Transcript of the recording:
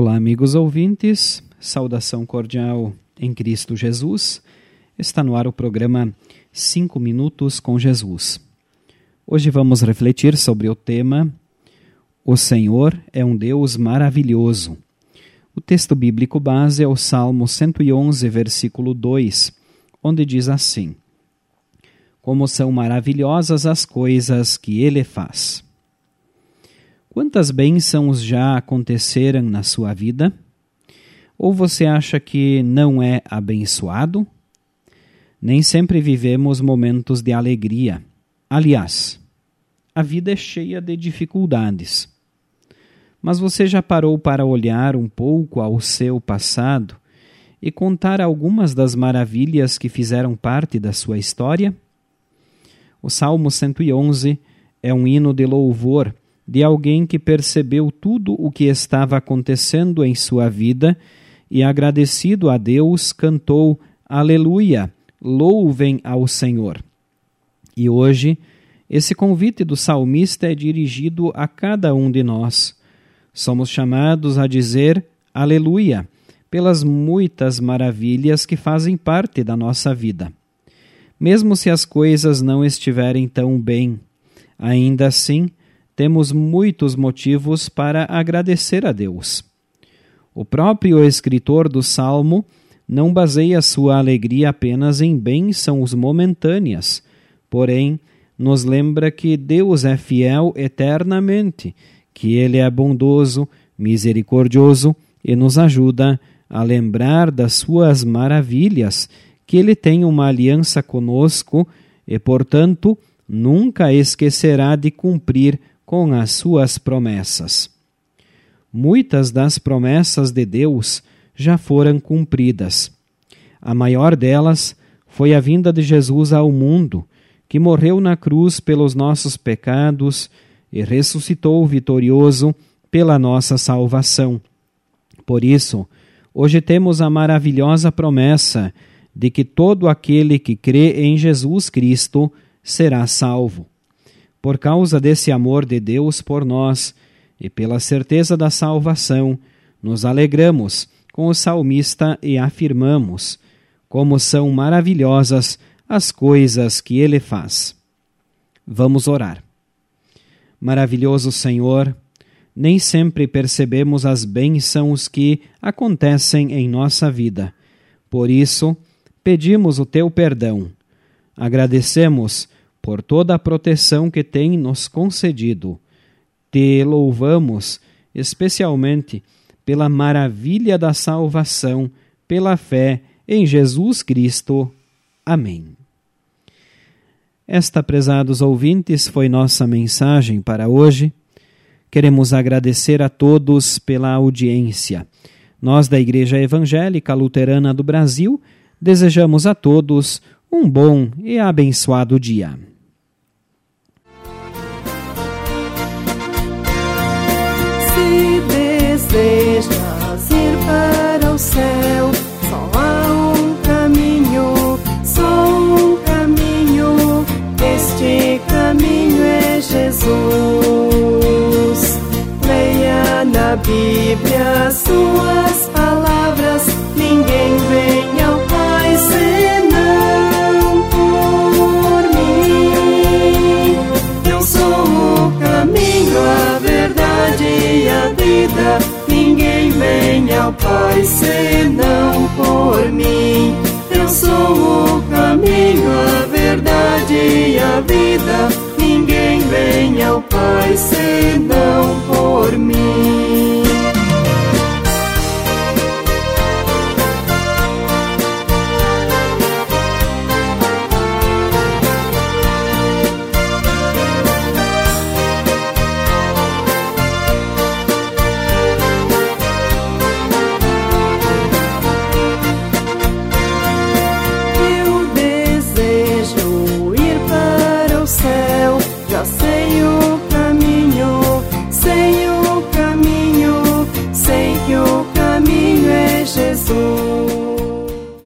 Olá, amigos ouvintes, saudação cordial em Cristo Jesus. Está no ar o programa 5 Minutos com Jesus. Hoje vamos refletir sobre o tema O Senhor é um Deus maravilhoso. O texto bíblico base é o Salmo 111, versículo 2, onde diz assim: Como são maravilhosas as coisas que ele faz. Quantas bênçãos já aconteceram na sua vida? Ou você acha que não é abençoado? Nem sempre vivemos momentos de alegria. Aliás, a vida é cheia de dificuldades. Mas você já parou para olhar um pouco ao seu passado e contar algumas das maravilhas que fizeram parte da sua história? O Salmo 111 é um hino de louvor de alguém que percebeu tudo o que estava acontecendo em sua vida e, agradecido a Deus, cantou Aleluia, louvem ao Senhor. E hoje, esse convite do salmista é dirigido a cada um de nós. Somos chamados a dizer Aleluia pelas muitas maravilhas que fazem parte da nossa vida. Mesmo se as coisas não estiverem tão bem, ainda assim, temos muitos motivos para agradecer a Deus. O próprio escritor do Salmo não baseia sua alegria apenas em bênçãos momentâneas, porém, nos lembra que Deus é fiel eternamente, que Ele é bondoso, misericordioso e nos ajuda a lembrar das suas maravilhas, que Ele tem uma aliança conosco e, portanto, nunca esquecerá de cumprir com as suas promessas. Muitas das promessas de Deus já foram cumpridas. A maior delas foi a vinda de Jesus ao mundo, que morreu na cruz pelos nossos pecados e ressuscitou vitorioso pela nossa salvação. Por isso, hoje temos a maravilhosa promessa de que todo aquele que crê em Jesus Cristo será salvo. Por causa desse amor de Deus por nós e pela certeza da salvação, nos alegramos com o salmista e afirmamos como são maravilhosas as coisas que ele faz. Vamos orar. Maravilhoso Senhor, nem sempre percebemos as bênçãos que acontecem em nossa vida. Por isso, pedimos o teu perdão. Agradecemos por toda a proteção que tem nos concedido. Te louvamos especialmente pela maravilha da salvação, pela fé em Jesus Cristo. Amém. Esta, prezados ouvintes, foi nossa mensagem para hoje. Queremos agradecer a todos pela audiência. Nós, da Igreja Evangélica Luterana do Brasil, desejamos a todos um bom e abençoado dia. Na Bíblia suas palavras, ninguém vem ao Pai senão por mim. Eu sou o caminho, a verdade e a vida vem ao Pai senão por mim. Eu sou o caminho, a verdade e a vida. Ninguém vem ao Pai senão.